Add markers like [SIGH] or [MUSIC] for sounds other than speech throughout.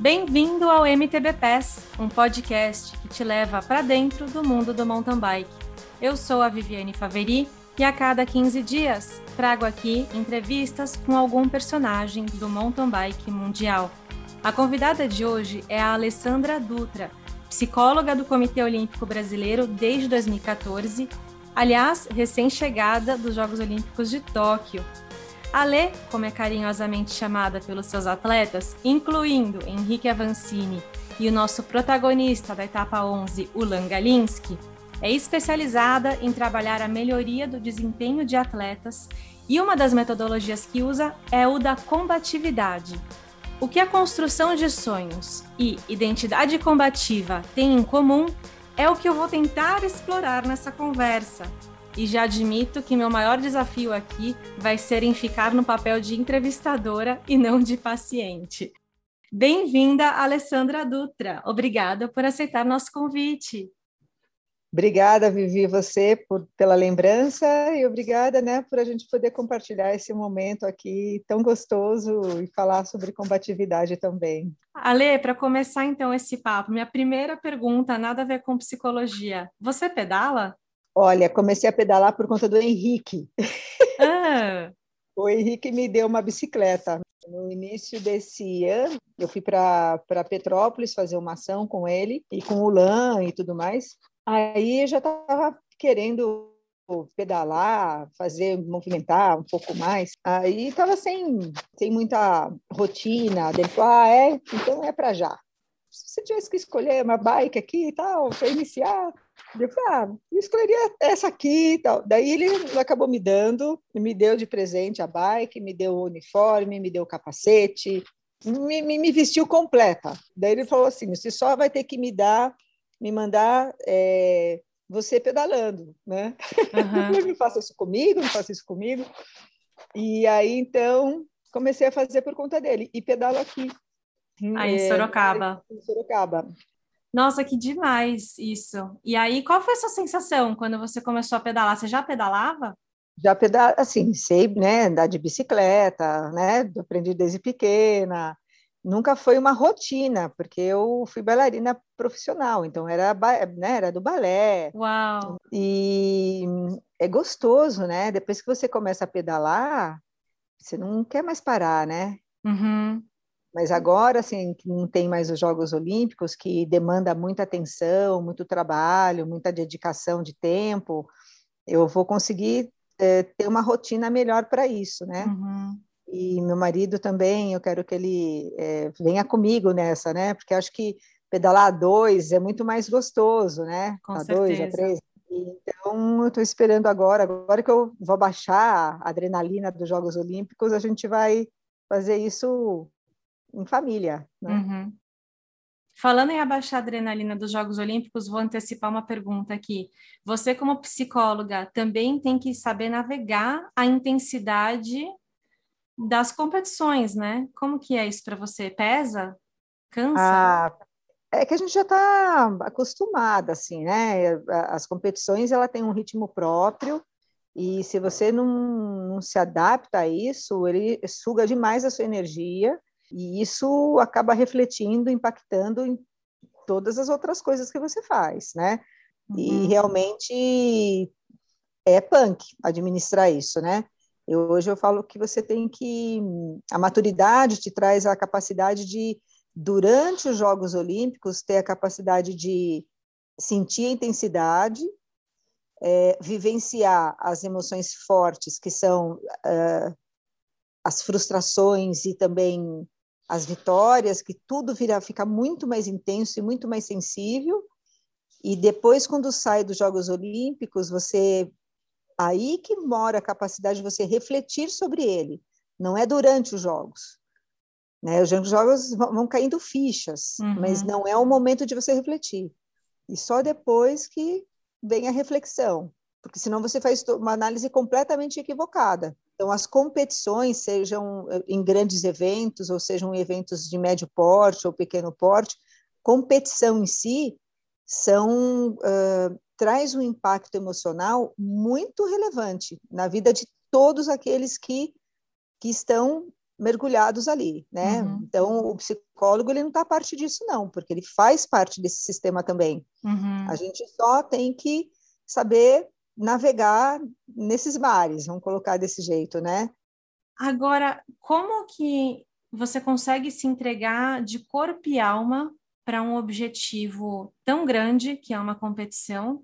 Bem-vindo ao MTB Pass, um podcast que te leva para dentro do mundo do mountain bike. Eu sou a Viviane Faveri e a cada 15 dias trago aqui entrevistas com algum personagem do mountain bike mundial. A convidada de hoje é a Alessandra Dutra, psicóloga do Comitê Olímpico Brasileiro desde 2014, aliás, recém-chegada dos Jogos Olímpicos de Tóquio a Lê, como é carinhosamente chamada pelos seus atletas, incluindo Henrique Avancini e o nosso protagonista da etapa 11, Ulan Galinski, é especializada em trabalhar a melhoria do desempenho de atletas e uma das metodologias que usa é o da combatividade. O que a construção de sonhos e identidade combativa têm em comum é o que eu vou tentar explorar nessa conversa e já admito que meu maior desafio aqui vai ser em ficar no papel de entrevistadora e não de paciente. Bem-vinda, Alessandra Dutra. Obrigada por aceitar nosso convite. Obrigada, Vivi, você por, pela lembrança e obrigada, né, por a gente poder compartilhar esse momento aqui tão gostoso e falar sobre combatividade também. Ale, para começar então esse papo, minha primeira pergunta, nada a ver com psicologia. Você pedala? Olha, comecei a pedalar por conta do Henrique. Ah. [LAUGHS] o Henrique me deu uma bicicleta. No início desse ano, eu fui para Petrópolis fazer uma ação com ele e com o LAN e tudo mais. Aí eu já estava querendo pedalar, fazer, movimentar um pouco mais. Aí estava sem, sem muita rotina. Dentro, ah, é? Então é para já. Se você tivesse que escolher uma bike aqui e tal, para iniciar, eu falei, ah, eu escolheria essa aqui e tal. Daí ele acabou me dando, me deu de presente a bike, me deu o uniforme, me deu o capacete, me, me, me vestiu completa. Daí ele falou assim, você só vai ter que me dar, me mandar é, você pedalando, né? Uhum. [LAUGHS] não faça isso comigo, não faça isso comigo. E aí, então, comecei a fazer por conta dele. E pedalo aqui. Aí, em Sorocaba. Em Sorocaba. Nossa, que demais isso. E aí, qual foi a sua sensação quando você começou a pedalar? Você já pedalava? Já pedal, assim, sei, né, andar de bicicleta, né, aprendi desde pequena. Nunca foi uma rotina, porque eu fui bailarina profissional, então era, né, era do balé. Uau! E é gostoso, né? Depois que você começa a pedalar, você não quer mais parar, né? Uhum. Mas agora, assim, que não tem mais os Jogos Olímpicos, que demanda muita atenção, muito trabalho, muita dedicação de tempo, eu vou conseguir é, ter uma rotina melhor para isso, né? Uhum. E meu marido também, eu quero que ele é, venha comigo nessa, né? Porque acho que pedalar a dois é muito mais gostoso, né? Com a certeza. dois, a três. Então, eu estou esperando agora, agora que eu vou baixar a adrenalina dos Jogos Olímpicos, a gente vai fazer isso em família. Né? Uhum. Falando em abaixar a adrenalina dos Jogos Olímpicos, vou antecipar uma pergunta aqui. Você, como psicóloga, também tem que saber navegar a intensidade das competições, né? Como que é isso para você? Pesa? Cansa? Ah, é que a gente já está acostumada, assim, né? As competições, ela tem um ritmo próprio, e se você não, não se adapta a isso, ele suga demais a sua energia, e isso acaba refletindo, impactando em todas as outras coisas que você faz, né? Uhum. E realmente é punk administrar isso, né? Eu, hoje eu falo que você tem que. A maturidade te traz a capacidade de, durante os Jogos Olímpicos, ter a capacidade de sentir a intensidade, é, vivenciar as emoções fortes, que são uh, as frustrações e também as vitórias, que tudo vira, fica muito mais intenso e muito mais sensível. E depois, quando sai dos Jogos Olímpicos, você aí que mora a capacidade de você refletir sobre ele. Não é durante os Jogos. Né? Os Jogos vão caindo fichas, uhum. mas não é o momento de você refletir. E só depois que vem a reflexão, porque senão você faz uma análise completamente equivocada. Então, as competições, sejam eh, em grandes eventos, ou sejam eventos de médio porte ou pequeno porte, competição em si são uh, traz um impacto emocional muito relevante na vida de todos aqueles que, que estão mergulhados ali, né? Uhum. Então, o psicólogo ele não está parte disso não, porque ele faz parte desse sistema também. Uhum. A gente só tem que saber navegar nesses mares, vamos colocar desse jeito, né? Agora, como que você consegue se entregar de corpo e alma para um objetivo tão grande, que é uma competição,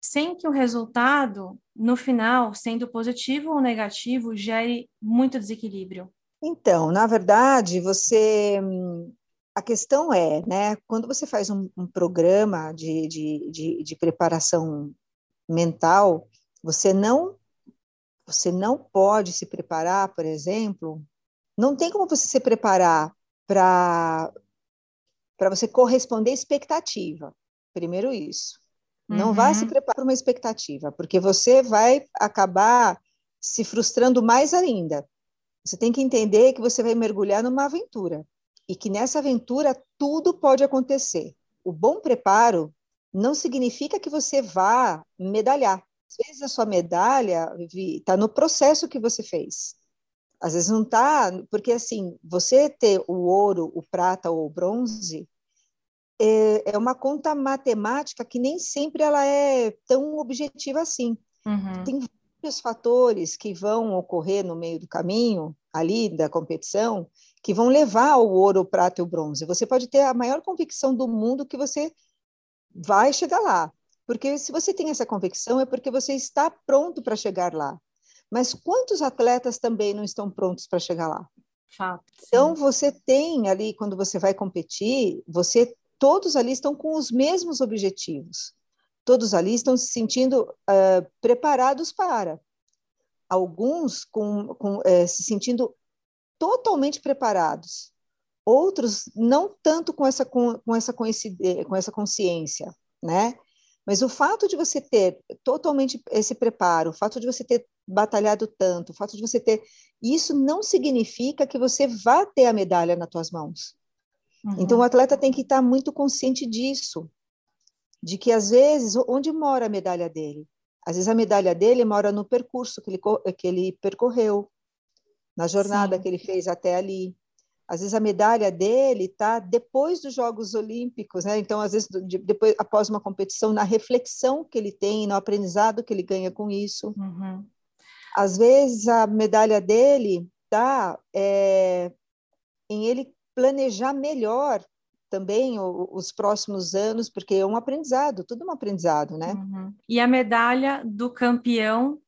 sem que o resultado, no final, sendo positivo ou negativo, gere muito desequilíbrio? Então, na verdade, você. A questão é, né, quando você faz um, um programa de, de, de, de preparação mental, você não você não pode se preparar, por exemplo, não tem como você se preparar para para você corresponder à expectativa. Primeiro isso. Não uhum. vai se preparar para uma expectativa, porque você vai acabar se frustrando mais ainda. Você tem que entender que você vai mergulhar numa aventura e que nessa aventura tudo pode acontecer. O bom preparo não significa que você vá medalhar. Às vezes a sua medalha está no processo que você fez. Às vezes não está, porque assim, você ter o ouro, o prata ou o bronze é, é uma conta matemática que nem sempre ela é tão objetiva assim. Uhum. Tem vários fatores que vão ocorrer no meio do caminho, ali da competição, que vão levar o ouro, o prata e o bronze. Você pode ter a maior convicção do mundo que você vai chegar lá. Porque se você tem essa convicção, é porque você está pronto para chegar lá. Mas quantos atletas também não estão prontos para chegar lá? Fato, então você tem ali quando você vai competir, você todos ali estão com os mesmos objetivos. Todos ali estão se sentindo uh, preparados para. Alguns com, com uh, se sentindo totalmente preparados. Outros não tanto com essa com, com essa com essa consciência, né? Mas o fato de você ter totalmente esse preparo, o fato de você ter batalhado tanto, o fato de você ter. Isso não significa que você vá ter a medalha nas tuas mãos. Uhum. Então, o atleta tem que estar muito consciente disso, de que às vezes, onde mora a medalha dele? Às vezes a medalha dele mora no percurso que ele, que ele percorreu, na jornada Sim. que ele fez até ali às vezes a medalha dele está depois dos Jogos Olímpicos, né? Então, às vezes, depois, após uma competição, na reflexão que ele tem, no aprendizado que ele ganha com isso. Uhum. Às vezes a medalha dele está é, em ele planejar melhor também os próximos anos, porque é um aprendizado, tudo um aprendizado, né? Uhum. E a medalha do campeão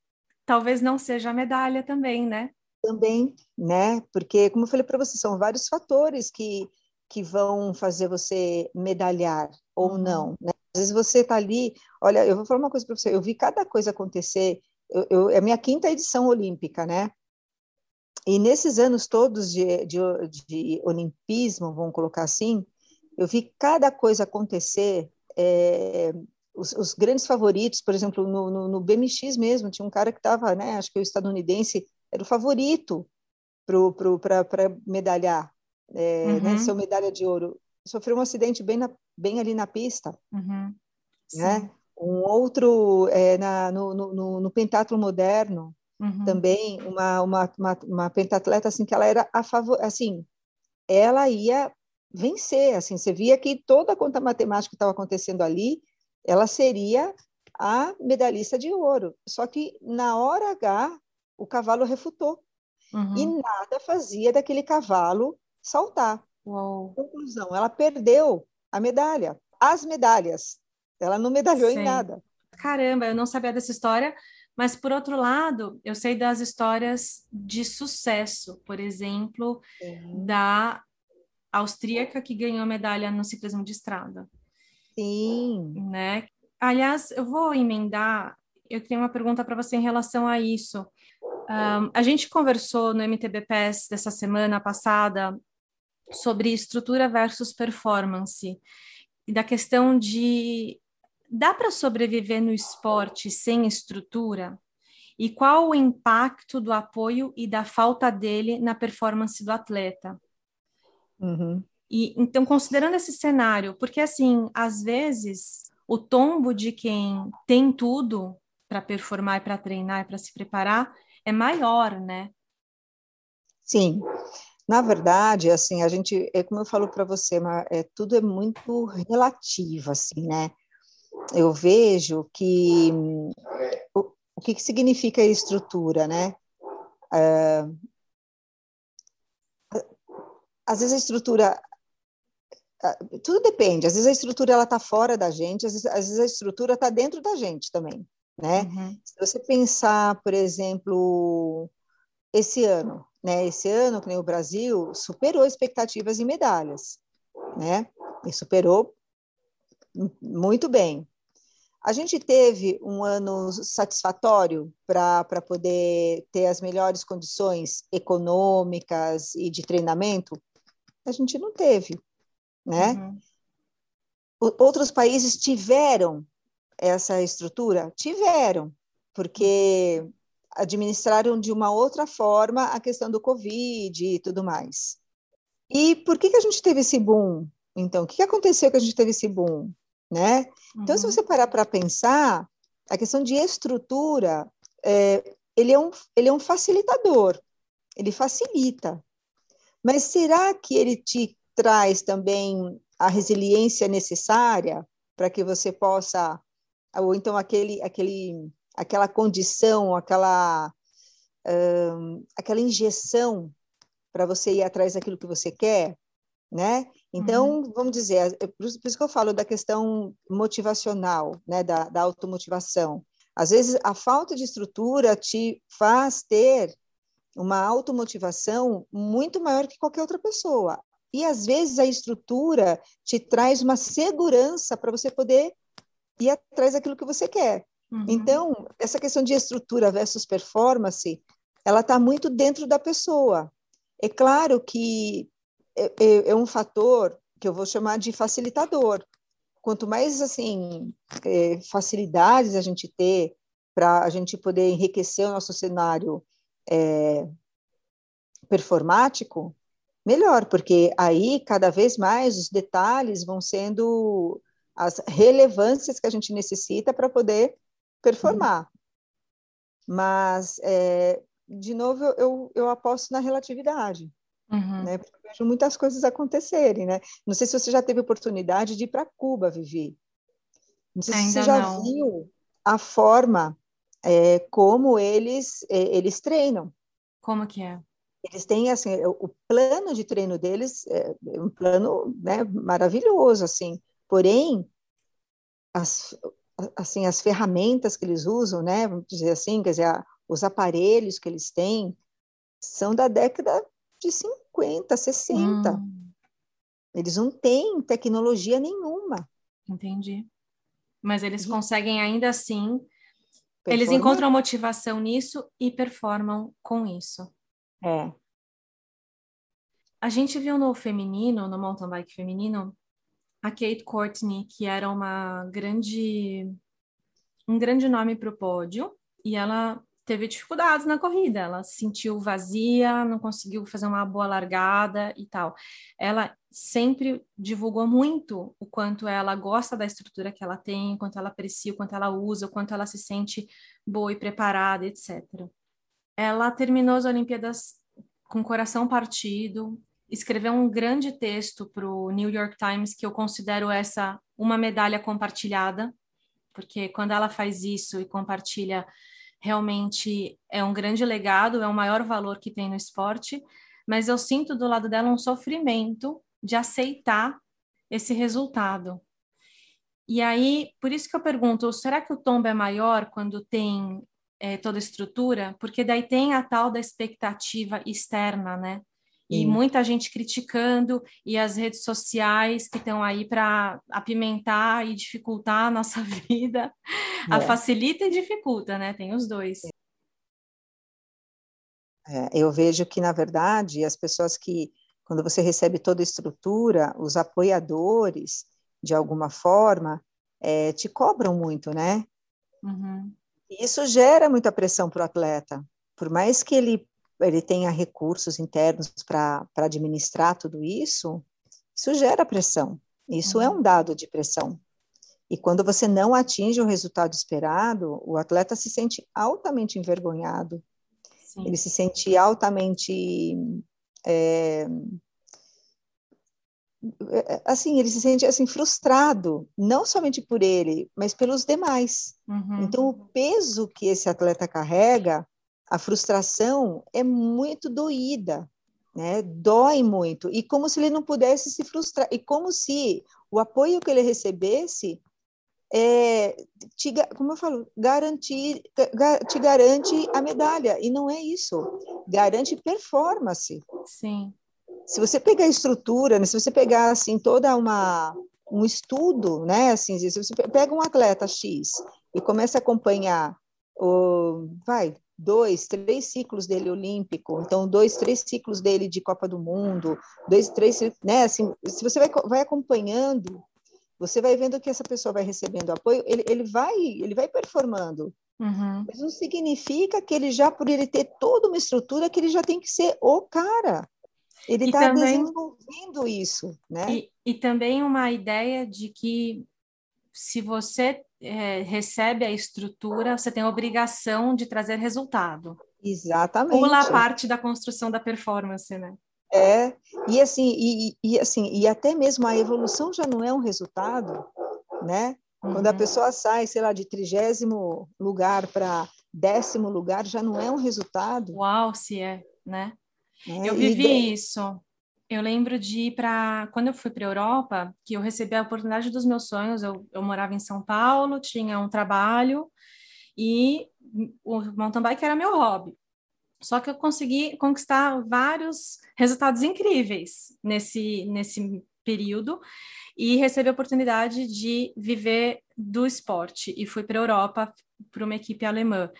talvez não seja a medalha também, né? Também, né? Porque, como eu falei para você, são vários fatores que, que vão fazer você medalhar ou uhum. não, né? Às vezes você está ali, olha, eu vou falar uma coisa para você, eu vi cada coisa acontecer, eu, eu, é a minha quinta edição olímpica, né? E nesses anos todos de, de, de olimpismo, vamos colocar assim, eu vi cada coisa acontecer, é, os, os, grandes favoritos, por exemplo, no, no, no, BMX mesmo, tinha um cara que estava, né, acho que o estadunidense, era o favorito para medalhar, é, né, uhum. né, seu medalha de ouro. Sofreu um acidente bem, na, bem ali na pista. Uhum. Né? Um outro é, na, no, no, no pentatlo moderno, uhum. também, uma, uma, uma, uma, pentatleta assim, que ela era a favor, assim, ela ia vencer, assim, você via que toda a conta matemática que estava acontecendo ali, ela seria a medalhista de ouro. Só que na hora H, o cavalo refutou. Uhum. E nada fazia daquele cavalo saltar. Uou. Conclusão, ela perdeu a medalha, as medalhas. Ela não medalhou Sim. em nada. Caramba, eu não sabia dessa história, mas por outro lado, eu sei das histórias de sucesso, por exemplo, da austríaca que ganhou medalha no ciclismo de estrada. Sim. Né? Aliás, eu vou emendar, eu tenho uma pergunta para você em relação a isso. Um, a gente conversou no MTBPS dessa semana passada sobre estrutura versus performance e da questão de dá para sobreviver no esporte sem estrutura? E qual o impacto do apoio e da falta dele na performance do atleta? Uhum. E então, considerando esse cenário, porque assim, às vezes o tombo de quem tem tudo para performar, para treinar, para se preparar, é maior, né? Sim. Na verdade, assim, a gente, é como eu falo para você, mas é, tudo é muito relativo, assim, né? Eu vejo que o, o que, que significa estrutura, né? É, às vezes a estrutura tudo depende. Às vezes a estrutura ela está fora da gente, às vezes, às vezes a estrutura está dentro da gente também, né? Uhum. Se você pensar, por exemplo, esse ano, né? Esse ano, que nem o Brasil superou expectativas em medalhas, né? E superou muito bem. A gente teve um ano satisfatório para poder ter as melhores condições econômicas e de treinamento? A gente não teve, né? Uhum. Outros países tiveram essa estrutura? Tiveram, porque administraram de uma outra forma a questão do Covid e tudo mais. E por que, que a gente teve esse boom? Então, o que, que aconteceu que a gente teve esse boom? Né? Uhum. Então, se uhum. você parar para pensar, a questão de estrutura, é, ele, é um, ele é um facilitador, ele facilita. Mas será que ele te traz também a resiliência necessária para que você possa, ou então aquele, aquele aquela condição, aquela, aquela injeção para você ir atrás daquilo que você quer, né? Então, uhum. vamos dizer, é por isso que eu falo da questão motivacional, né, da, da automotivação. Às vezes, a falta de estrutura te faz ter uma automotivação muito maior que qualquer outra pessoa. E, às vezes, a estrutura te traz uma segurança para você poder ir atrás daquilo que você quer. Uhum. Então, essa questão de estrutura versus performance, ela está muito dentro da pessoa. É claro que é, é, é, um fator que eu vou chamar de facilitador. Quanto mais assim é, facilidades a gente ter para a gente poder enriquecer o nosso cenário é, performático, melhor, porque aí cada vez mais os detalhes vão sendo as relevâncias que a gente necessita para poder performar. Mas, é, de novo, eu, eu aposto na relatividade. Uhum. Né? Porque eu vejo muitas coisas acontecerem, né? Não sei se você já teve oportunidade de ir para Cuba, Vivi. Não sei Ainda se você já não. viu a forma é, como eles, é, eles treinam. Como que é? Eles têm, assim, o plano de treino deles é um plano né, maravilhoso, assim. Porém, as, assim as ferramentas que eles usam, né, vamos dizer assim, quer dizer, a, os aparelhos que eles têm são da década de 50, 60. Hum. Eles não têm tecnologia nenhuma. Entendi. Mas eles conseguem ainda assim, eles encontram motivação nisso e performam com isso. É. A gente viu no feminino, no mountain bike feminino, a Kate Courtney, que era uma grande um grande nome para o pódio, e ela teve dificuldades na corrida, ela se sentiu vazia, não conseguiu fazer uma boa largada e tal. Ela sempre divulgou muito o quanto ela gosta da estrutura que ela tem, o quanto ela aprecia, o quanto ela usa, o quanto ela se sente boa e preparada, etc. Ela terminou as Olimpíadas com o coração partido, escreveu um grande texto para o New York Times que eu considero essa uma medalha compartilhada, porque quando ela faz isso e compartilha, realmente é um grande legado, é o maior valor que tem no esporte, mas eu sinto do lado dela um sofrimento de aceitar esse resultado. E aí, por isso que eu pergunto, será que o tombo é maior quando tem é, toda a estrutura? Porque daí tem a tal da expectativa externa, né? E muita gente criticando, e as redes sociais que estão aí para apimentar e dificultar a nossa [LAUGHS] vida. É. A facilita e dificulta, né? Tem os dois. É, eu vejo que, na verdade, as pessoas que, quando você recebe toda a estrutura, os apoiadores, de alguma forma, é, te cobram muito, né? Uhum. Isso gera muita pressão para o atleta. Por mais que ele ele tenha recursos internos para administrar tudo isso, isso gera pressão. Isso uhum. é um uhum. dado de pressão. E quando você não atinge o resultado esperado, o atleta se sente altamente envergonhado. Sim. ele se sente altamente é, assim ele se sente assim frustrado não somente por ele mas pelos demais uhum. então o peso que esse atleta carrega a frustração é muito doída né? Dói muito. E como se ele não pudesse se frustrar. E como se o apoio que ele recebesse é, te, como eu falo, garantir, te garante a medalha, e não é isso, garante performance. Sim. Se você pegar a estrutura, né, se você pegar, assim, toda uma, um estudo, né, assim, se você pega um atleta X e começa a acompanhar, o, vai, dois, três ciclos dele olímpico, então dois, três ciclos dele de Copa do Mundo, dois, três, né, assim, se você vai, vai acompanhando você vai vendo que essa pessoa vai recebendo apoio, ele, ele vai ele vai performando. Uhum. Mas não significa que ele já, por ele ter toda uma estrutura, que ele já tem que ser o cara. Ele está desenvolvendo isso, né? E, e, também uma ideia de que se você é, recebe a estrutura, você tem a obrigação de trazer resultado. Exatamente. Pula a parte da construção da performance, né? É, e assim, e, e, assim, e até mesmo a evolução já não é um resultado, né? Uhum. Quando a uhum. pessoa sai, sei lá, de trigésimo lugar para décimo lugar, já não é um resultado. Uau, se é, né? É, eu vivi isso. Eu lembro de ir para. Quando eu fui para a Europa, que eu recebi a oportunidade dos meus sonhos, eu, eu morava em São Paulo, tinha um trabalho e o mountain bike era meu hobby. Só que eu consegui conquistar vários resultados incríveis nesse, nesse período e recebi a oportunidade de viver do esporte e fui para a Europa para uma equipe alemã.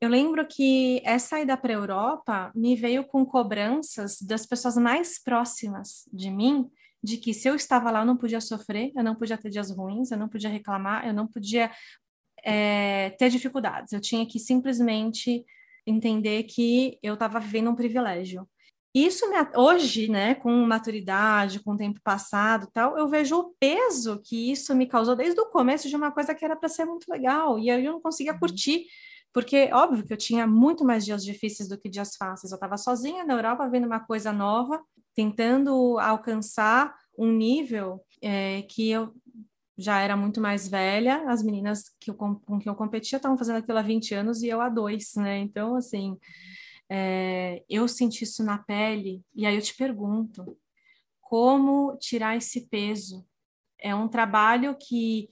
Eu lembro que essa ida para a Europa me veio com cobranças das pessoas mais próximas de mim, de que se eu estava lá eu não podia sofrer, eu não podia ter dias ruins, eu não podia reclamar, eu não podia é, ter dificuldades, eu tinha que simplesmente entender que eu estava vivendo um privilégio. Isso me, hoje, né, com maturidade, com o tempo passado, tal, eu vejo o peso que isso me causou desde o começo de uma coisa que era para ser muito legal e aí eu não conseguia uhum. curtir, porque óbvio que eu tinha muito mais dias difíceis do que dias fáceis. Eu estava sozinha na Europa vendo uma coisa nova, tentando alcançar um nível é, que eu já era muito mais velha, as meninas que eu, com que eu competia estavam fazendo aquilo há 20 anos e eu há dois, né? Então, assim, é, eu senti isso na pele, e aí eu te pergunto, como tirar esse peso? É um trabalho que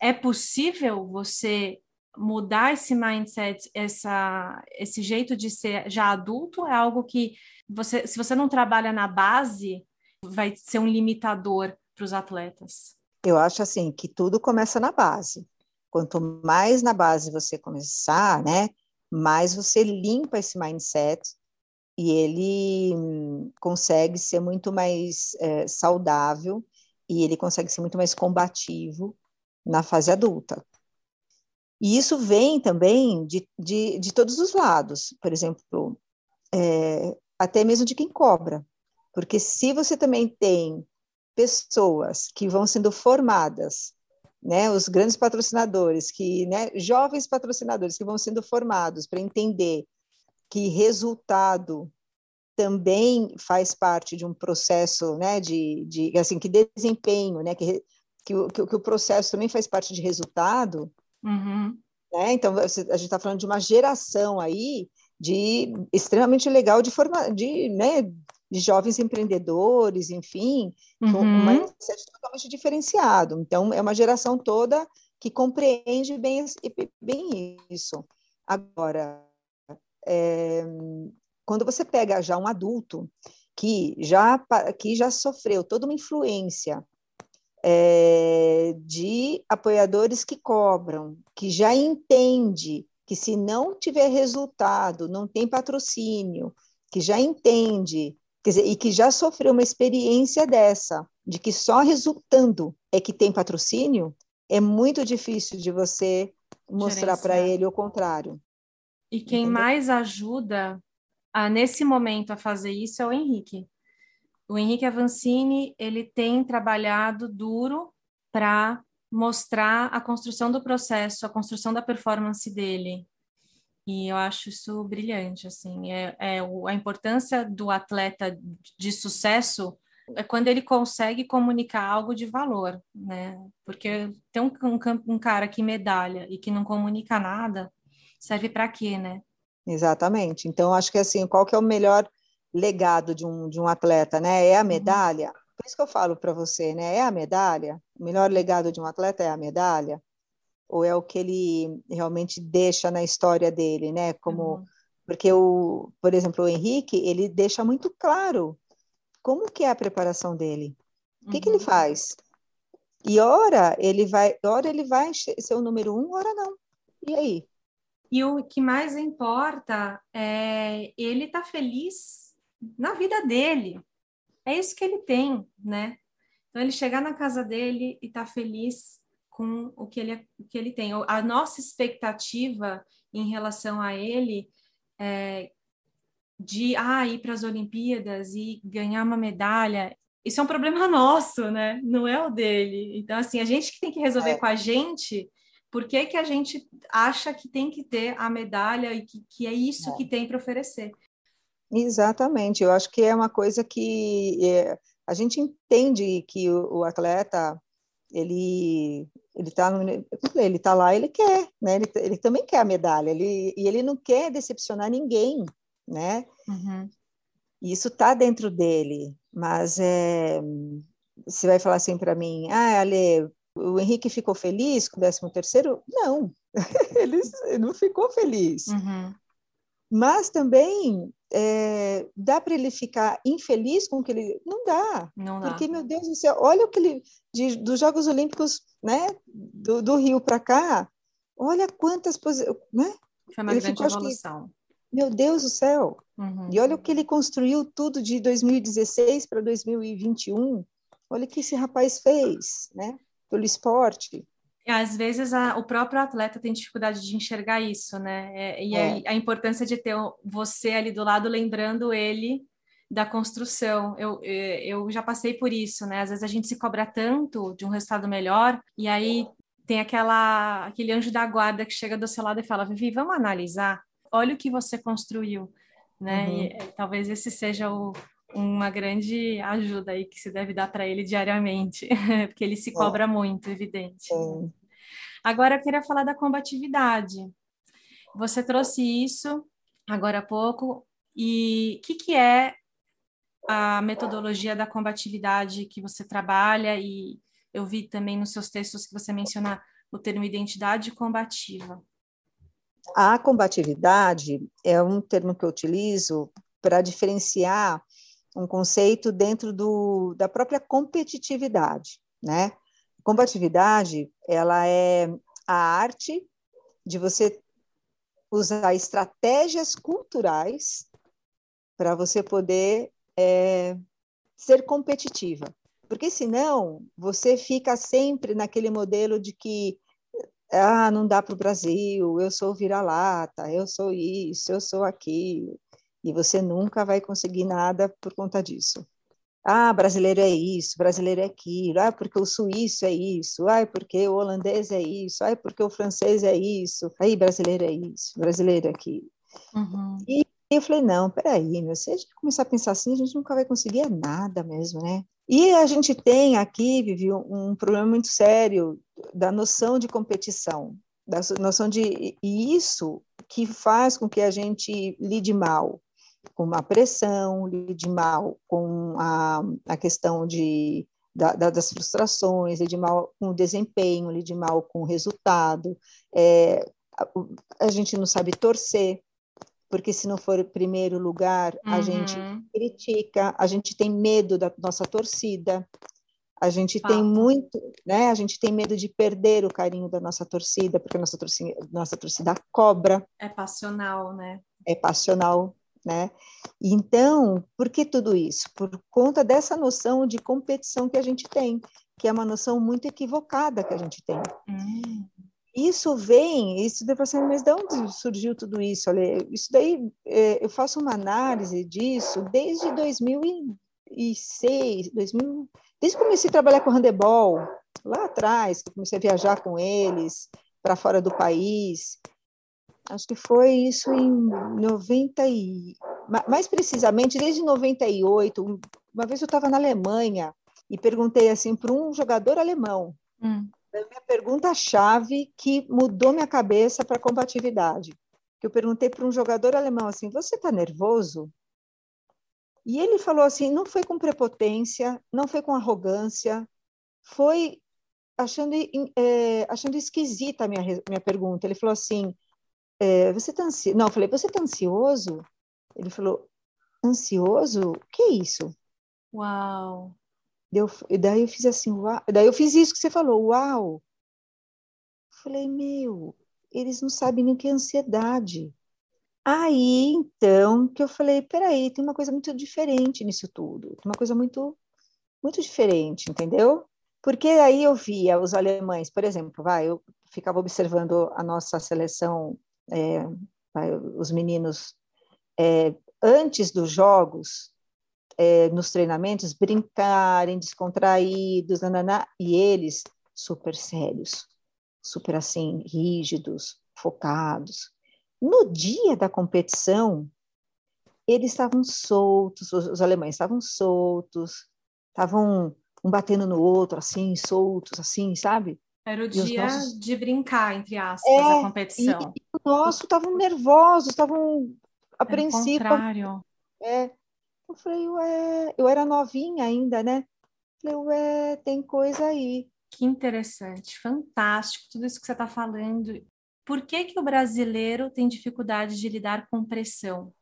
é possível você mudar esse mindset, essa, esse jeito de ser já adulto? É algo que você, se você não trabalha na base, vai ser um limitador para os atletas? Eu acho assim que tudo começa na base. Quanto mais na base você começar, né, mais você limpa esse mindset e ele hum, consegue ser muito mais é, saudável e ele consegue ser muito mais combativo na fase adulta. E isso vem também de, de, de todos os lados, por exemplo, é, até mesmo de quem cobra. Porque se você também tem pessoas que vão sendo formadas, né, os grandes patrocinadores, que, né, jovens patrocinadores que vão sendo formados para entender que resultado também faz parte de um processo, né, de, de assim, que desempenho, né, que, que, o, que o processo também faz parte de resultado, uhum. né, então a gente está falando de uma geração aí de extremamente legal de forma, de, né, de jovens empreendedores, enfim, uhum. com um mindset totalmente diferenciado. Então, é uma geração toda que compreende bem, bem isso. Agora, é, quando você pega já um adulto que já, que já sofreu toda uma influência é, de apoiadores que cobram, que já entende que se não tiver resultado, não tem patrocínio, que já entende Quer dizer, e que já sofreu uma experiência dessa, de que só resultando é que tem patrocínio, é muito difícil de você mostrar para ele o contrário. E quem Entendeu? mais ajuda a, nesse momento a fazer isso é o Henrique. O Henrique Avancini, ele tem trabalhado duro para mostrar a construção do processo, a construção da performance dele. E eu acho isso brilhante, assim, é, é a importância do atleta de sucesso é quando ele consegue comunicar algo de valor, né? Porque tem um, um, um cara que medalha e que não comunica nada, serve para quê, né? Exatamente. Então, acho que assim, qual que é o melhor legado de um, de um atleta, né? É a uhum. medalha. Por isso que eu falo para você, né? É a medalha. O melhor legado de um atleta é a medalha. Ou é o que ele realmente deixa na história dele, né? Como uhum. porque o, por exemplo, o Henrique, ele deixa muito claro como que é a preparação dele. O que, uhum. que ele uhum. faz? E ora ele vai, ora ele vai ser o número um, ora não. E aí? E o que mais importa é ele tá feliz na vida dele. É isso que ele tem, né? Então ele chegar na casa dele e estar tá feliz com o que ele, o que ele tem. A nossa expectativa em relação a ele é, de ah, ir para as Olimpíadas e ganhar uma medalha, isso é um problema [LAUGHS] nosso, né? Não é o dele. Então, assim, a gente que tem que resolver é. com a gente por que, que a gente acha que tem que ter a medalha e que, que é isso é. que tem para oferecer. Exatamente, eu acho que é uma coisa que é, a gente entende que o, o atleta ele ele está ele tá lá ele quer né ele, ele também quer a medalha ele e ele não quer decepcionar ninguém né? Uhum. Isso está dentro dele, mas é, você vai falar assim para mim, ah, Ale, o Henrique ficou feliz com o 13 terceiro? Não, [LAUGHS] ele não ficou feliz. Uhum. Mas também é, dá para ele ficar infeliz com o que ele não dá, não dá. porque meu Deus do céu, olha o que ele de, dos Jogos Olímpicos, né, do, do Rio para cá, olha quantas posições, né? Foi uma ele grande ficou, evolução. Meu Deus do céu! Uhum. E olha o que ele construiu tudo de 2016 para 2021. Olha o que esse rapaz fez, né? Pelo esporte. Às vezes a, o próprio atleta tem dificuldade de enxergar isso, né? É, e é. a, a, importância de ter você ali do lado lembrando ele da construção. Eu, é, eu já passei por isso, né? Às vezes a gente se cobra tanto de um resultado melhor e aí tem aquela aquele anjo da guarda que chega do seu lado e fala: Vivi, vamos analisar olha o que você construiu, né? Uhum. E, eh, talvez esse seja o, uma grande ajuda aí que se deve dar para ele diariamente, [LAUGHS] porque ele se cobra é. muito, evidente. É. Agora eu queria falar da combatividade. Você trouxe isso agora há pouco, e o que, que é a metodologia da combatividade que você trabalha? E eu vi também nos seus textos que você menciona o termo identidade combativa. A combatividade é um termo que eu utilizo para diferenciar um conceito dentro do, da própria competitividade, né? Combatividade, ela é a arte de você usar estratégias culturais para você poder é, ser competitiva. Porque senão você fica sempre naquele modelo de que ah, não dá para o Brasil, eu sou vira-lata, eu sou isso, eu sou aquilo, e você nunca vai conseguir nada por conta disso. Ah, brasileiro é isso, brasileiro é aquilo, ah, porque o suíço é isso, ah, porque o holandês é isso, ah, porque o francês é isso, aí brasileiro é isso, brasileiro é aquilo. Uhum. E eu falei, não, peraí, meu, se a gente começar a pensar assim, a gente nunca vai conseguir nada mesmo, né? E a gente tem aqui, Vivi, um problema muito sério da noção de competição, da noção de e isso que faz com que a gente lide mal com a pressão, lide mal com a, a questão de, da, das frustrações, lide mal com o desempenho, lide mal com o resultado. É, a, a gente não sabe torcer, porque se não for primeiro lugar, uhum. a gente critica, a gente tem medo da nossa torcida, a gente tem muito, né? A gente tem medo de perder o carinho da nossa torcida, porque a nossa torcida, nossa torcida cobra. É passional, né? É passional, né? Então, por que tudo isso? Por conta dessa noção de competição que a gente tem, que é uma noção muito equivocada que a gente tem. Uhum. Isso vem, isso depois você, mas de onde surgiu tudo isso? Olha, isso daí, é, eu faço uma análise disso desde 2006, 2000, desde que comecei a trabalhar com handebol, lá atrás, que comecei a viajar com eles para fora do país. Acho que foi isso em 90 e mais precisamente desde 98. Uma vez eu estava na Alemanha e perguntei assim para um jogador alemão. Hum. A minha pergunta chave que mudou minha cabeça para combatividade. Que eu perguntei para um jogador alemão assim: "Você está nervoso?" E ele falou assim: "Não foi com prepotência, não foi com arrogância, foi achando é, achando esquisita a minha minha pergunta. Ele falou assim: é, você está ansioso? Não, eu falei, você está ansioso? Ele falou, ansioso? Que é isso? Uau! Eu, daí eu fiz assim, uau. Daí eu fiz isso que você falou, uau! Falei, meu, eles não sabem nem o que é ansiedade. Aí, então, que eu falei, peraí, tem uma coisa muito diferente nisso tudo. Tem uma coisa muito, muito diferente, entendeu? Porque aí eu via os alemães, por exemplo, vai, eu ficava observando a nossa seleção é, os meninos, é, antes dos jogos, é, nos treinamentos, brincarem, descontraídos, e eles super sérios, super assim, rígidos, focados. No dia da competição, eles estavam soltos, os, os alemães estavam soltos, estavam um batendo no outro, assim, soltos, assim, sabe? Era o dia nossos... de brincar, entre aspas, é, a competição. E, e nosso estavam nervosos, estavam apreensivos. Ao contrário. É. Eu falei, ué, eu era novinha ainda, né? Falei, ué, tem coisa aí. Que interessante, fantástico tudo isso que você está falando. Por que, que o brasileiro tem dificuldade de lidar com pressão?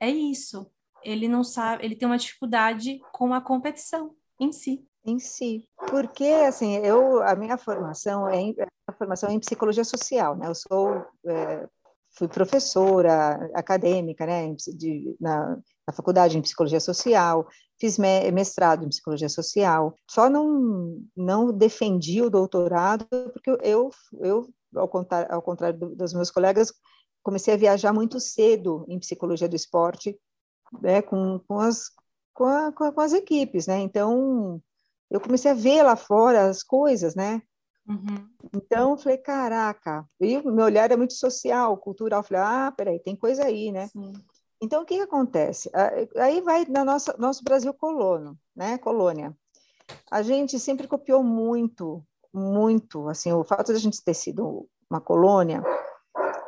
É isso. Ele não sabe, ele tem uma dificuldade com a competição em si em si. Porque, assim, eu, a minha formação é, em, a formação é em psicologia social, né? Eu sou, é, fui professora acadêmica, né? De, na, na faculdade em psicologia social, fiz mestrado em psicologia social. Só não, não defendi o doutorado porque eu, eu ao contrário, ao contrário dos meus colegas, comecei a viajar muito cedo em psicologia do esporte, né? Com, com as com, a, com as equipes, né? Então eu comecei a ver lá fora as coisas, né? Uhum. Então, eu falei, caraca, e meu olhar é muito social, cultural. Eu falei, ah, peraí, tem coisa aí, né? Sim. Então, o que, que acontece? Aí vai na nossa nosso Brasil colono, né? Colônia. A gente sempre copiou muito, muito, assim, o fato de a gente ter sido uma colônia,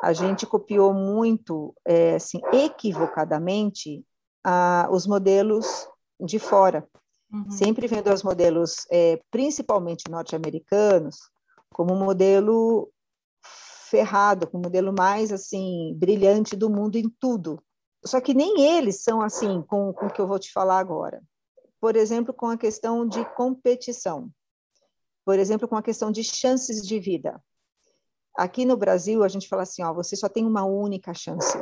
a gente copiou muito, é, assim, equivocadamente, a, os modelos de fora. Uhum. Sempre vendo os modelos, é, principalmente norte-americanos, como um modelo ferrado, como o modelo mais assim brilhante do mundo em tudo. Só que nem eles são assim com, com o que eu vou te falar agora. Por exemplo, com a questão de competição. Por exemplo, com a questão de chances de vida. Aqui no Brasil, a gente fala assim, ó, você só tem uma única chance.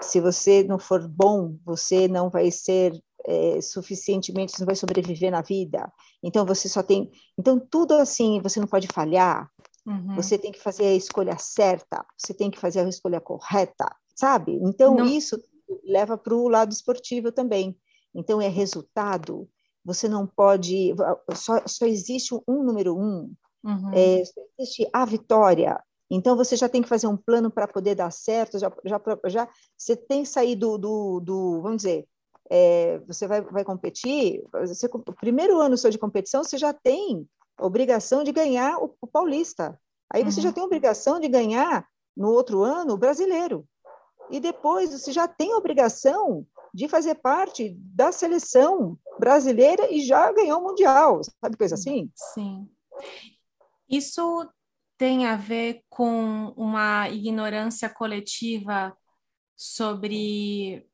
Se você não for bom, você não vai ser é, suficientemente, você não vai sobreviver na vida. Então você só tem, então tudo assim, você não pode falhar. Uhum. Você tem que fazer a escolha certa. Você tem que fazer a escolha correta, sabe? Então não. isso leva para o lado esportivo também. Então é resultado. Você não pode. Só, só existe um número um. Uhum. É, existe a vitória. Então você já tem que fazer um plano para poder dar certo. Já, já, já você tem que sair do, do, do vamos dizer, é, você vai, vai competir, você, o primeiro ano seu de competição, você já tem obrigação de ganhar o, o paulista. Aí você uhum. já tem obrigação de ganhar no outro ano o brasileiro. E depois você já tem obrigação de fazer parte da seleção brasileira e já ganhou o mundial, sabe coisa assim? Sim. Isso tem a ver com uma ignorância coletiva sobre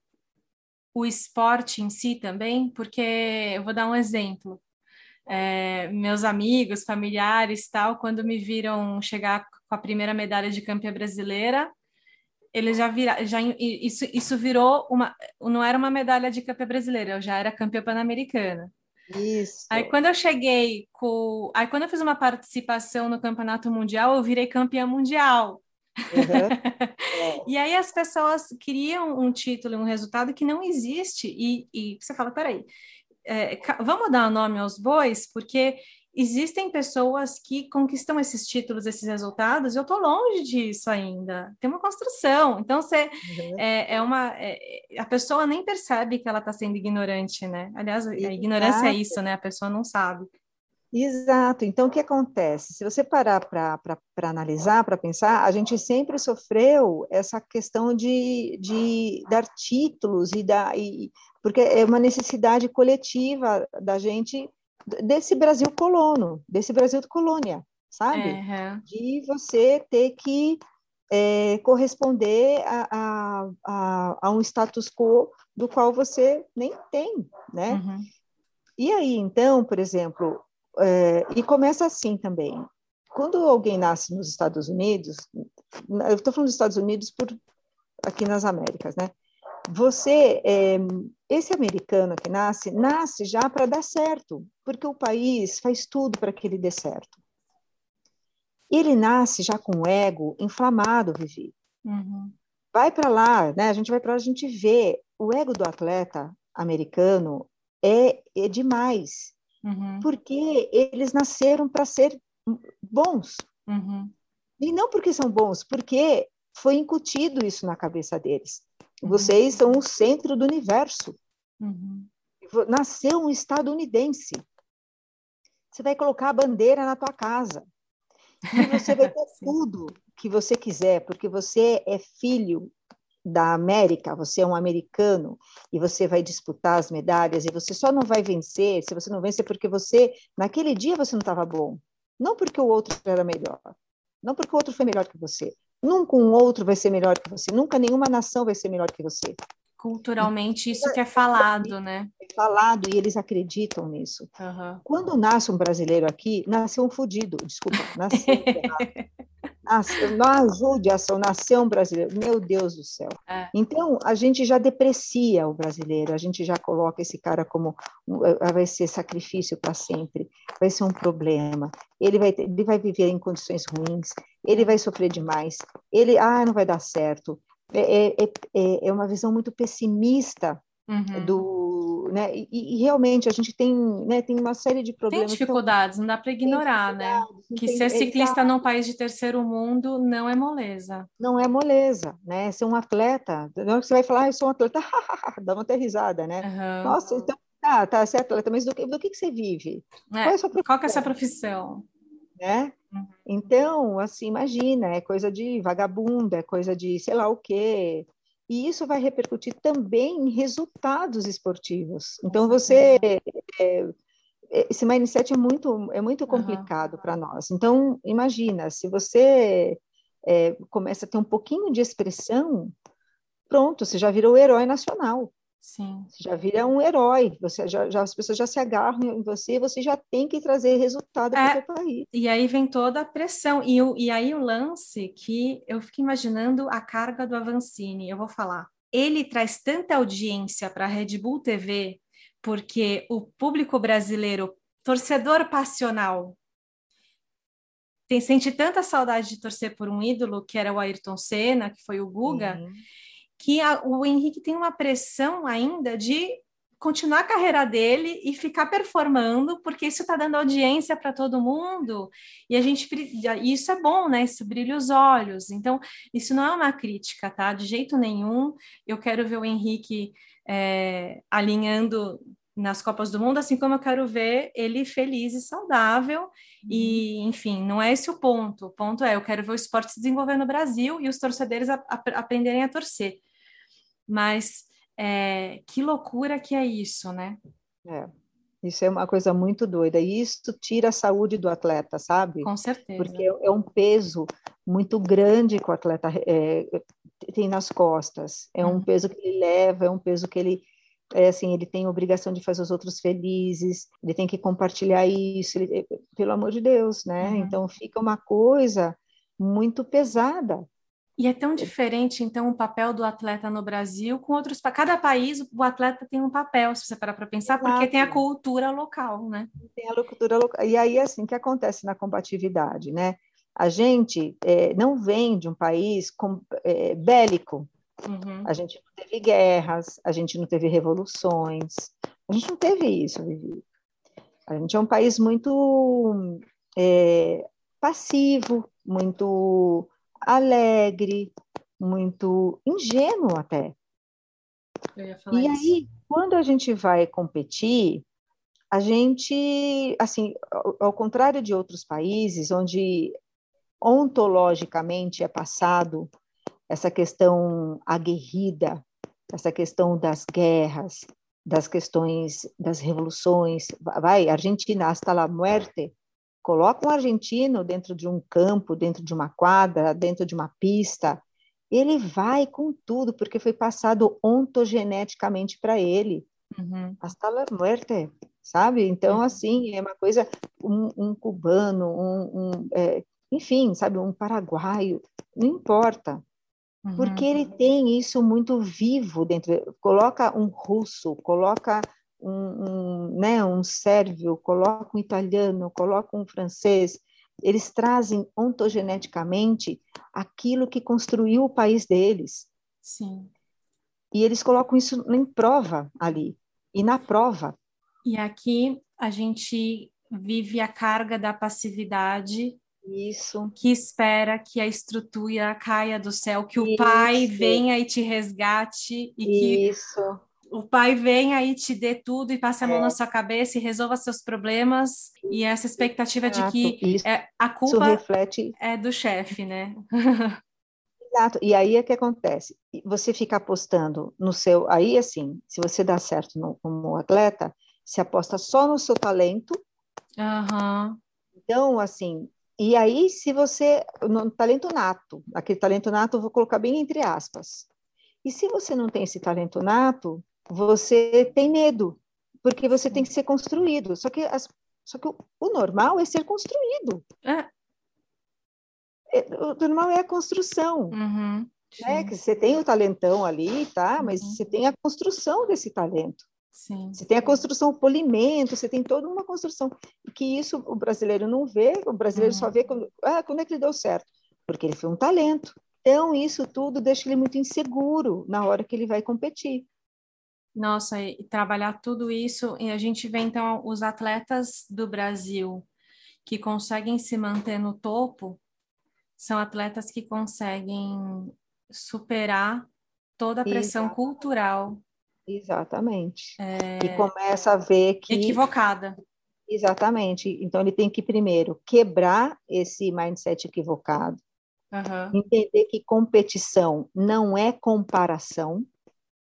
o esporte em si também, porque eu vou dar um exemplo. É, meus amigos, familiares, tal, quando me viram chegar com a primeira medalha de campeã brasileira, eles já viram, já isso, isso virou uma, não era uma medalha de campeã brasileira, eu já era campeã pan-americana. Isso. Aí quando eu cheguei com, aí quando eu fiz uma participação no campeonato mundial, eu virei campeã mundial. Uhum. [LAUGHS] e aí as pessoas queriam um título e um resultado que não existe, e, e você fala, peraí, é, vamos dar nome aos bois, porque existem pessoas que conquistam esses títulos, esses resultados, e eu estou longe disso ainda. Tem uma construção. Então, você uhum. é, é, uma. É, a pessoa nem percebe que ela está sendo ignorante, né? Aliás, a ignorância é isso, né? A pessoa não sabe. Exato. Então, o que acontece? Se você parar para analisar, para pensar, a gente sempre sofreu essa questão de, de dar títulos e, da, e porque é uma necessidade coletiva da gente desse Brasil colono, desse Brasil de colônia, sabe? Uhum. De você ter que é, corresponder a, a, a, a, um status quo do qual você nem tem, né? Uhum. E aí, então, por exemplo, é, e começa assim também. Quando alguém nasce nos Estados Unidos, eu estou falando dos Estados Unidos por aqui nas Américas, né? Você, é, esse americano que nasce, nasce já para dar certo, porque o país faz tudo para que ele dê certo. Ele nasce já com o ego inflamado, Vivi. Uhum. Vai para lá, né? A gente vai para lá, a gente vê o ego do atleta americano é, é demais, uhum. porque eles nasceram para ser bons. Uhum. E não porque são bons, porque foi incutido isso na cabeça deles. Uhum. Vocês são o centro do universo. Uhum. Nasceu um estadunidense. Você vai colocar a bandeira na tua casa. E você vai [LAUGHS] ter tudo que você quiser, porque você é filho da América, você é um americano e você vai disputar as medalhas e você só não vai vencer se você não vencer porque você naquele dia você não estava bom, não porque o outro era melhor, não porque o outro foi melhor que você, Nunca um outro vai ser melhor que você, nunca nenhuma nação vai ser melhor que você. Culturalmente, isso que é falado, né? É falado e eles acreditam nisso. Uhum. Quando nasce um brasileiro aqui, nasceu um fudido, desculpa, nasceu. [LAUGHS] Nasceu, na judiação, nasceu um brasileiro, meu Deus do céu. É. Então, a gente já deprecia o brasileiro, a gente já coloca esse cara como eh, vai ser sacrifício para sempre, vai ser um problema, ele vai, ele vai viver em condições ruins, ele vai sofrer demais, ele, ah, não vai dar certo. É, é, é, é uma visão muito pessimista uhum. do, né? E, e, realmente a gente tem, né, tem uma série de problemas. Tem dificuldades, não dá para ignorar, né? Que ser ciclista num país de terceiro mundo não é moleza. Não é moleza, né? Ser um atleta, você vai falar, ah, eu sou um atleta, [LAUGHS] dá uma até risada, né? Uhum. Nossa, então tá, tá, você é atleta, mas do que, do que, que você vive? É, qual, é a sua qual é essa profissão? né? Uhum. Então, assim, imagina, é coisa de vagabunda, é coisa de sei lá o quê. E isso vai repercutir também em resultados esportivos. Então, você. É, esse mindset é muito, é muito complicado uhum. para nós. Então, imagina, se você é, começa a ter um pouquinho de expressão, pronto, você já virou herói nacional. Sim. Você já vira um herói, você já, já, as pessoas já se agarram em você, você já tem que trazer resultado para o é, seu país. E aí vem toda a pressão. E, o, e aí o lance que eu fico imaginando a carga do Avancini, eu vou falar. Ele traz tanta audiência para a Red Bull TV, porque o público brasileiro, torcedor passional, tem, sente tanta saudade de torcer por um ídolo, que era o Ayrton Senna, que foi o Guga, uhum que a, o Henrique tem uma pressão ainda de continuar a carreira dele e ficar performando, porque isso está dando audiência para todo mundo, e a gente isso é bom, né? Isso brilha os olhos. Então, isso não é uma crítica, tá? De jeito nenhum. Eu quero ver o Henrique é, alinhando nas Copas do Mundo, assim como eu quero ver ele feliz e saudável. Uhum. E, enfim, não é esse o ponto. O ponto é eu quero ver o esporte se desenvolver no Brasil e os torcedores a, a, aprenderem a torcer. Mas é, que loucura que é isso, né? É. Isso é uma coisa muito doida. E isso tira a saúde do atleta, sabe? Com certeza. Porque é um peso muito grande que o atleta é, tem nas costas. É um uhum. peso que ele leva, é um peso que ele é assim, ele tem a obrigação de fazer os outros felizes, ele tem que compartilhar isso, ele, pelo amor de Deus, né? Uhum. Então fica uma coisa muito pesada. E é tão diferente, então, o papel do atleta no Brasil com outros. Cada país, o atleta tem um papel, se você parar para pensar, Exato. porque tem a cultura local, né? Tem a cultura local. E aí, assim, o que acontece na combatividade, né? A gente é, não vem de um país com, é, bélico. Uhum. A gente não teve guerras, a gente não teve revoluções, a gente não teve isso, Vivi. A gente é um país muito é, passivo, muito alegre, muito ingênuo até. e isso. aí, quando a gente vai competir, a gente, assim, ao, ao contrário de outros países, onde ontologicamente é passado essa questão aguerrida, essa questão das guerras, das questões das revoluções, vai, Argentina hasta la muerte, coloca um argentino dentro de um campo, dentro de uma quadra, dentro de uma pista, ele vai com tudo, porque foi passado ontogeneticamente para ele. Uhum. Hasta la muerte, sabe? Então, uhum. assim, é uma coisa, um, um cubano, um, um é, enfim, sabe, um paraguaio, não importa. Uhum. Porque ele tem isso muito vivo dentro. Coloca um russo, coloca um, um, né, um sérvio, coloca um italiano, coloca um francês. Eles trazem ontogeneticamente aquilo que construiu o país deles. Sim. E eles colocam isso em prova ali. E na prova. E aqui a gente vive a carga da passividade isso. Que espera que a estrutura caia do céu, que Isso. o pai venha e te resgate e Isso. que o pai venha e te dê tudo e passe a mão é. na sua cabeça e resolva seus problemas. E essa expectativa Exato. de que Isso. é, a culpa reflete... é do chefe, né? Exato. E aí é que acontece. Você fica apostando no seu. Aí, assim, se você dá certo no, como atleta, se aposta só no seu talento. Uhum. Então, assim, e aí, se você, no talento nato, aquele talento nato eu vou colocar bem entre aspas. E se você não tem esse talento nato, você tem medo, porque você tem que ser construído. Só que, as, só que o, o normal é ser construído. É. É, o normal é a construção. Uhum, né? Que você tem o talentão ali, tá? Mas uhum. você tem a construção desse talento. Sim. Você tem a construção, o polimento, você tem toda uma construção. Que isso o brasileiro não vê, o brasileiro uhum. só vê quando, ah, quando é que ele deu certo. Porque ele foi um talento. Então, isso tudo deixa ele muito inseguro na hora que ele vai competir. Nossa, e trabalhar tudo isso, e a gente vê então os atletas do Brasil que conseguem se manter no topo, são atletas que conseguem superar toda a pressão Exato. cultural Exatamente. É... E começa a ver que. Equivocada. Exatamente. Então, ele tem que, primeiro, quebrar esse mindset equivocado, uhum. entender que competição não é comparação,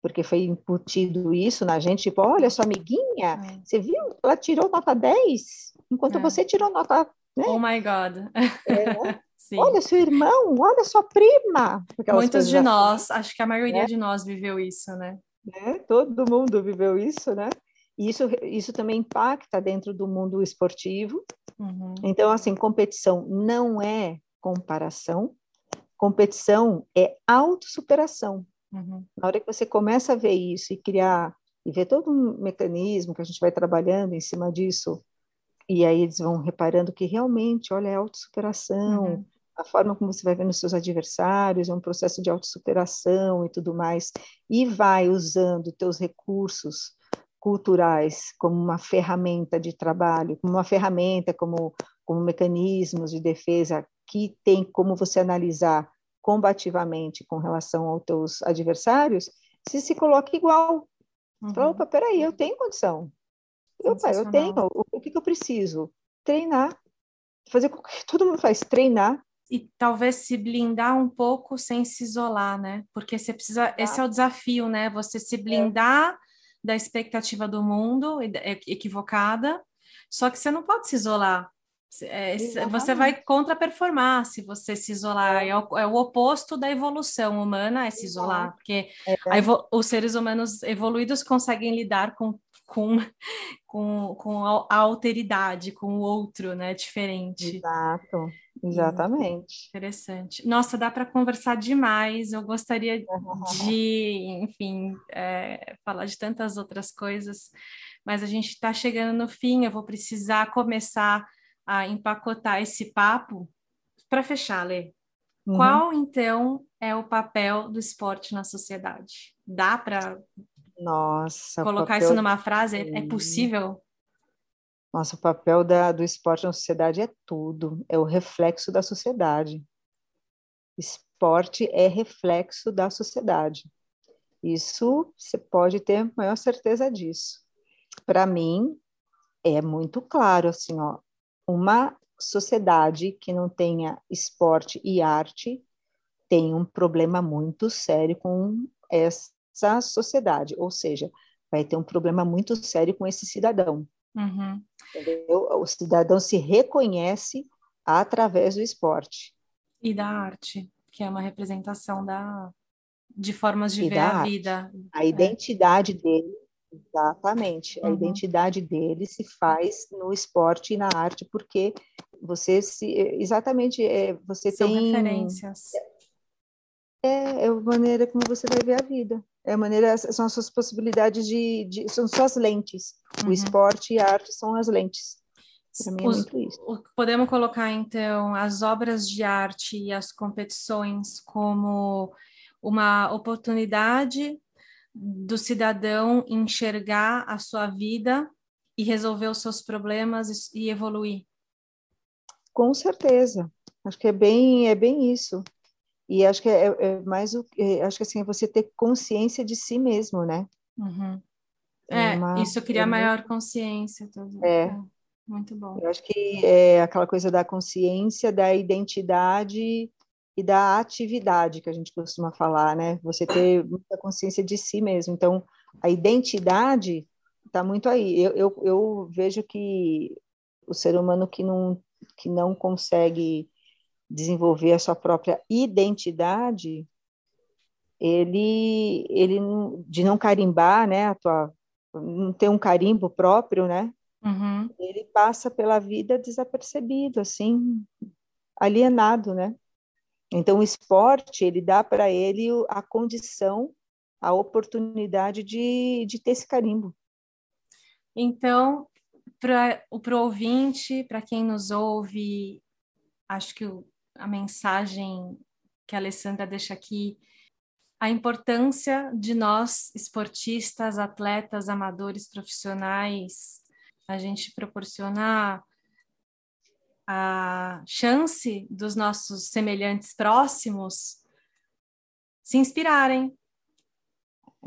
porque foi incutido isso na gente, tipo, olha, sua amiguinha, é. você viu? Ela tirou nota 10, enquanto é. você tirou nota. Né? Oh my God. É, [LAUGHS] né? olha seu irmão, olha sua prima. Muitos de assim. nós, acho que a maioria é. de nós viveu isso, né? né? Todo mundo viveu isso, né? E isso, isso também impacta dentro do mundo esportivo. Uhum. Então, assim, competição não é comparação, competição é autossuperação. Uhum. Na hora que você começa a ver isso e criar, e ver todo um mecanismo que a gente vai trabalhando em cima disso, e aí eles vão reparando que realmente, olha, é autossuperação, uhum a forma como você vai vendo seus adversários, é um processo de autossuperação e tudo mais, e vai usando teus recursos culturais como uma ferramenta de trabalho, como uma ferramenta, como, como mecanismos de defesa que tem como você analisar combativamente com relação aos teus adversários, se se coloca igual. Uhum. Fala, opa, peraí, eu tenho condição. Opa, eu tenho. O, o que, que eu preciso? Treinar. Fazer o que [LAUGHS] todo mundo faz, treinar, e talvez se blindar um pouco sem se isolar, né? Porque você precisa, ah. esse é o desafio, né? Você se blindar é. da expectativa do mundo equivocada, só que você não pode se isolar. É, você vai contra-performar se você se isolar. É. o, é o, oposto da evolução humana, é se isolar, porque é. os seres humanos evoluídos conseguem lidar com com, [LAUGHS] com, com a alteridade, com o outro, né? Diferente. Exato, exatamente. Interessante. Nossa, dá para conversar demais. Eu gostaria de, [LAUGHS] enfim, é, falar de tantas outras coisas, mas a gente está chegando no fim. Eu vou precisar começar a empacotar esse papo para fechar, Lê. Uhum. Qual, então, é o papel do esporte na sociedade? Dá para nossa. Colocar isso numa frase, é possível? Nossa, o papel da, do esporte na sociedade é tudo, é o reflexo da sociedade. Esporte é reflexo da sociedade. Isso você pode ter maior certeza disso. Para mim, é muito claro, assim, ó, uma sociedade que não tenha esporte e arte tem um problema muito sério com essa sociedade, ou seja, vai ter um problema muito sério com esse cidadão. Uhum. O cidadão se reconhece através do esporte. E da arte, que é uma representação da, de formas de e ver a vida. A é. identidade dele, exatamente, uhum. a identidade dele se faz no esporte e na arte, porque você se, exatamente, é, você São tem... referências. É, é a maneira como você vai ver a vida. É a maneira, são as suas possibilidades de, de são suas lentes. Uhum. O esporte e a arte são as lentes. É Os, isso. Podemos colocar então as obras de arte e as competições como uma oportunidade do cidadão enxergar a sua vida e resolver os seus problemas e evoluir. Com certeza. Acho que é bem é bem isso. E acho que é, é mais o é, acho que assim é você ter consciência de si mesmo, né? Uhum. É, uma, isso cria é maior consciência. Tudo. É. é. Muito bom. Eu acho que é aquela coisa da consciência, da identidade e da atividade que a gente costuma falar, né? Você ter muita consciência de si mesmo. Então, a identidade está muito aí. Eu, eu, eu vejo que o ser humano que não, que não consegue desenvolver a sua própria identidade, ele, ele de não carimbar, né, a tua, não ter um carimbo próprio, né, uhum. ele passa pela vida desapercebido, assim, alienado, né. Então o esporte ele dá para ele a condição, a oportunidade de, de ter esse carimbo. Então, para o ouvinte, para quem nos ouve, acho que o, a mensagem que a Alessandra deixa aqui, a importância de nós, esportistas, atletas, amadores, profissionais, a gente proporcionar a chance dos nossos semelhantes próximos se inspirarem.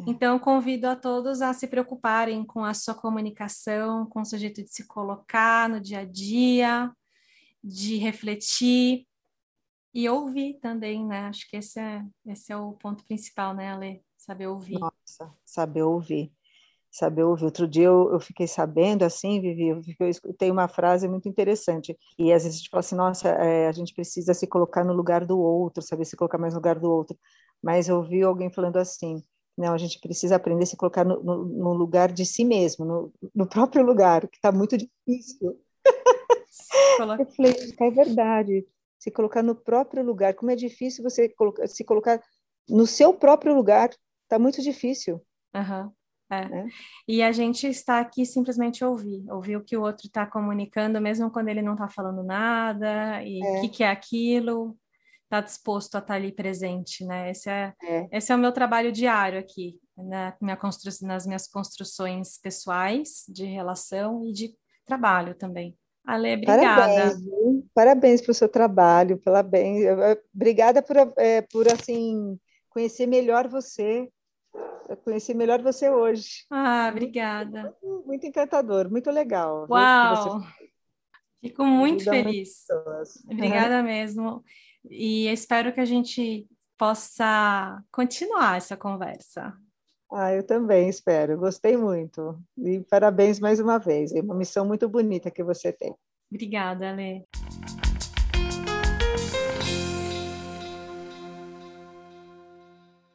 Então, convido a todos a se preocuparem com a sua comunicação, com o seu jeito de se colocar no dia a dia, de refletir e ouvir também, né? Acho que esse é, esse é o ponto principal, né, Ale? Saber ouvir. Nossa, saber ouvir. Saber ouvir. Outro dia eu, eu fiquei sabendo, assim, Vivi, eu, eu escutei uma frase muito interessante. E às vezes a gente fala assim, nossa, é, a gente precisa se colocar no lugar do outro, saber se colocar mais no lugar do outro. Mas eu ouvi alguém falando assim, não, a gente precisa aprender a se colocar no, no, no lugar de si mesmo, no, no próprio lugar, que está muito difícil. Eu falei, é verdade se colocar no próprio lugar. Como é difícil você colocar, se colocar no seu próprio lugar, está muito difícil. Uhum. É. é. E a gente está aqui simplesmente ouvir, ouvir o que o outro está comunicando, mesmo quando ele não está falando nada, e o é. que, que, é aquilo, está disposto a estar tá ali presente, né? Esse é, é, esse é o meu trabalho diário aqui, né? Minha constru... nas minhas construções pessoais, de relação e de trabalho também. Ale, obrigada. Parabéns, Parabéns pelo seu trabalho, pela bem, obrigada por, é, por assim conhecer melhor você, conhecer melhor você hoje. Ah, obrigada. Muito, muito encantador, muito legal. Uau! Fico muito feliz. [LAUGHS] Obrigada mesmo. E espero que a gente possa continuar essa conversa. Ah, eu também espero. Gostei muito. E parabéns mais uma vez. É uma missão muito bonita que você tem. Obrigada, Lê.